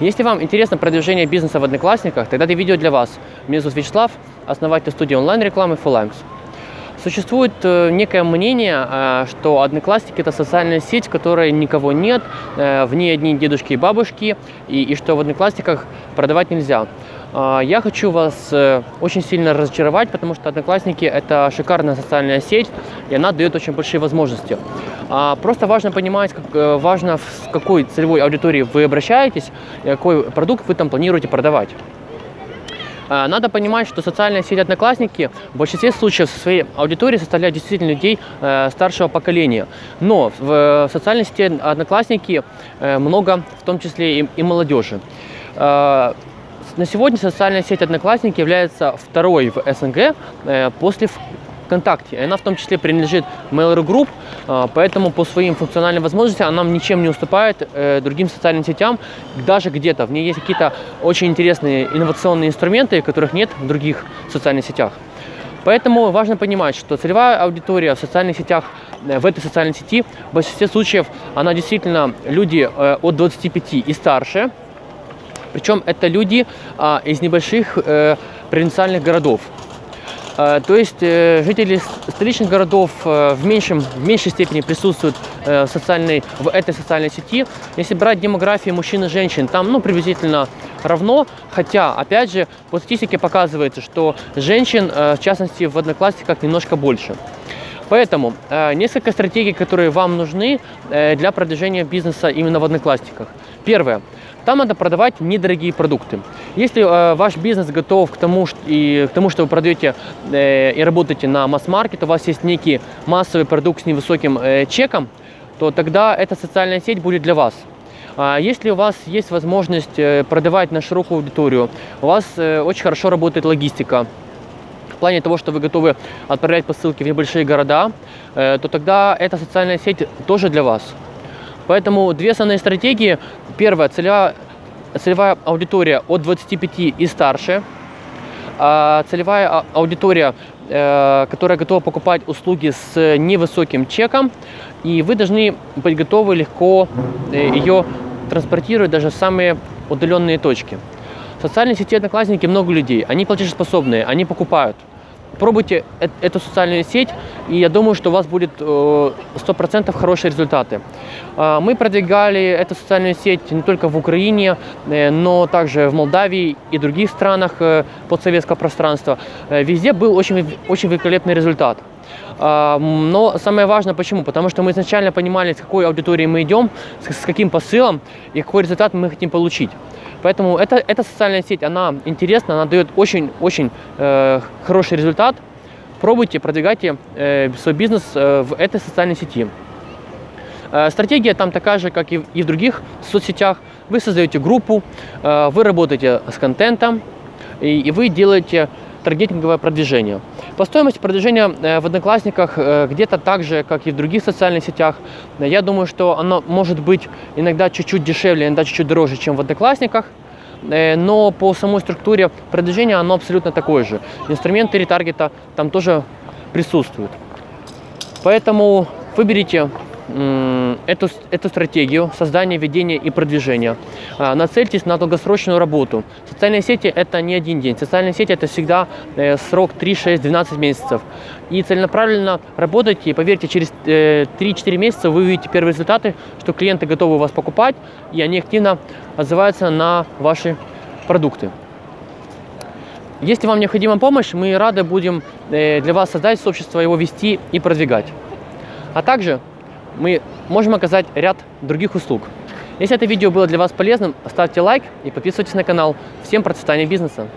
Если вам интересно продвижение бизнеса в Одноклассниках, тогда это видео для вас. Меня зовут Вячеслав, основатель студии онлайн-рекламы Fullimes. Существует э, некое мнение, э, что Одноклассники это социальная сеть, в которой никого нет, э, в ней одни дедушки и бабушки, и, и что в Одноклассниках продавать нельзя. Э, я хочу вас э, очень сильно разочаровать, потому что Одноклассники это шикарная социальная сеть, и она дает очень большие возможности. А, Просто важно понимать, как, э, важно в какой целевой аудитории вы обращаетесь, и какой продукт вы там планируете продавать. А, Надо понимать, что социальная сеть Одноклассники в большинстве случаев со своей аудиторией составляет действительно людей э, старшего поколения. Но в социальной сети Одноклассники много, в том числе и молодежи. На сегодня социальная сеть Одноклассники является второй в СНГ э, после ВКонтакте. Она в том числе принадлежит Mail.ru Group, э, поэтому по своим функциональным возможностям она ничем не уступает э, другим социальным сетям, даже где-то. В ней есть какие-то очень интересные инновационные инструменты, которых нет в других социальных сетях. Поэтому важно понимать, что целевая аудитория в социальных сетях, в этой социальной сети, в большинстве случаев, она действительно люди от 25 и старше, причем это люди а, из небольших э, провинциальных городов. Э, То есть э, жители столичных городов э, в, меньшем, в меньшей степени присутствуют э, в, социальной, в этой социальной сети. Если брать демографию мужчин и женщин, там ну, приблизительно равно. Хотя, опять же, по статистике показывается, что женщин, э, в частности, в одноклассниках немножко больше. Поэтому э, несколько стратегий, которые вам нужны э, для продвижения бизнеса именно в Одноклассниках. Первое. Там надо продавать недорогие продукты. Если э, ваш бизнес готов к тому, и, к тому, что вы продаете э, и работаете на масс-маркет, у вас есть некий массовый продукт с невысоким э, чеком, то тогда эта социальная сеть будет для вас. А Если у вас есть возможность э, продавать на широкую аудиторию, у вас э, очень хорошо работает логистика, в плане того, что вы готовы отправлять посылки в небольшие города, э, то тогда эта социальная сеть тоже для вас. Поэтому две основные стратегии. Первая целевая, целевая аудитория от 25 и старше. А целевая а- аудитория, э, которая готова покупать услуги с невысоким чеком. И вы должны быть готовы легко э, ее транспортировать даже в самые удаленные точки. В социальной сети Одноклассники много людей. Они платежеспособные, они покупают. Пробуйте э- эту социальную сеть, и я думаю, что у вас будет э, 100% хорошие результаты. А, Мы продвигали эту социальную сеть не только в Украине, э, но также в Молдавии и других странах э, постсоветского пространства. Э, Везде был очень, очень великолепный результат. А, Но самое важное почему? Потому что мы изначально понимали, с какой аудиторией мы идем, с каким посылом и какой результат мы хотим получить. Поэтому эта, эта социальная сеть, она интересна, она дает очень-очень э, хороший результат. Пробуйте, продвигайте э, свой бизнес э, в этой социальной сети. Э, Стратегия там такая же, как и в, других соцсетях. Вы создаете группу, э, вы работаете с контентом, и вы делаете таргетинговое продвижение. По стоимости продвижения э, в Одноклассниках э, где-то так же, как и в других социальных сетях. Я думаю, что оно может быть иногда чуть-чуть дешевле, иногда чуть-чуть дороже, чем в Одноклассниках. Э, Но по самой структуре продвижения оно абсолютно такое же. Инструменты ретаргета там тоже присутствуют. Поэтому выберите эту, эту стратегию создания, ведения и продвижения. А, Нацельтесь на долгосрочную работу. Социальные сети – это не один день. Социальные сети – это всегда э, срок 3, 6, 12 месяцев. И целенаправленно работайте, и поверьте, через э, 3-4 месяца вы увидите первые результаты, что клиенты готовы вас покупать, и они активно отзываются на ваши продукты. Если вам необходима помощь, мы рады будем э, для вас создать сообщество, его вести и продвигать. А также мы можем оказать ряд других услуг. Если это видео было для вас полезным, ставьте лайк и подписывайтесь на канал. Всем процветания бизнеса!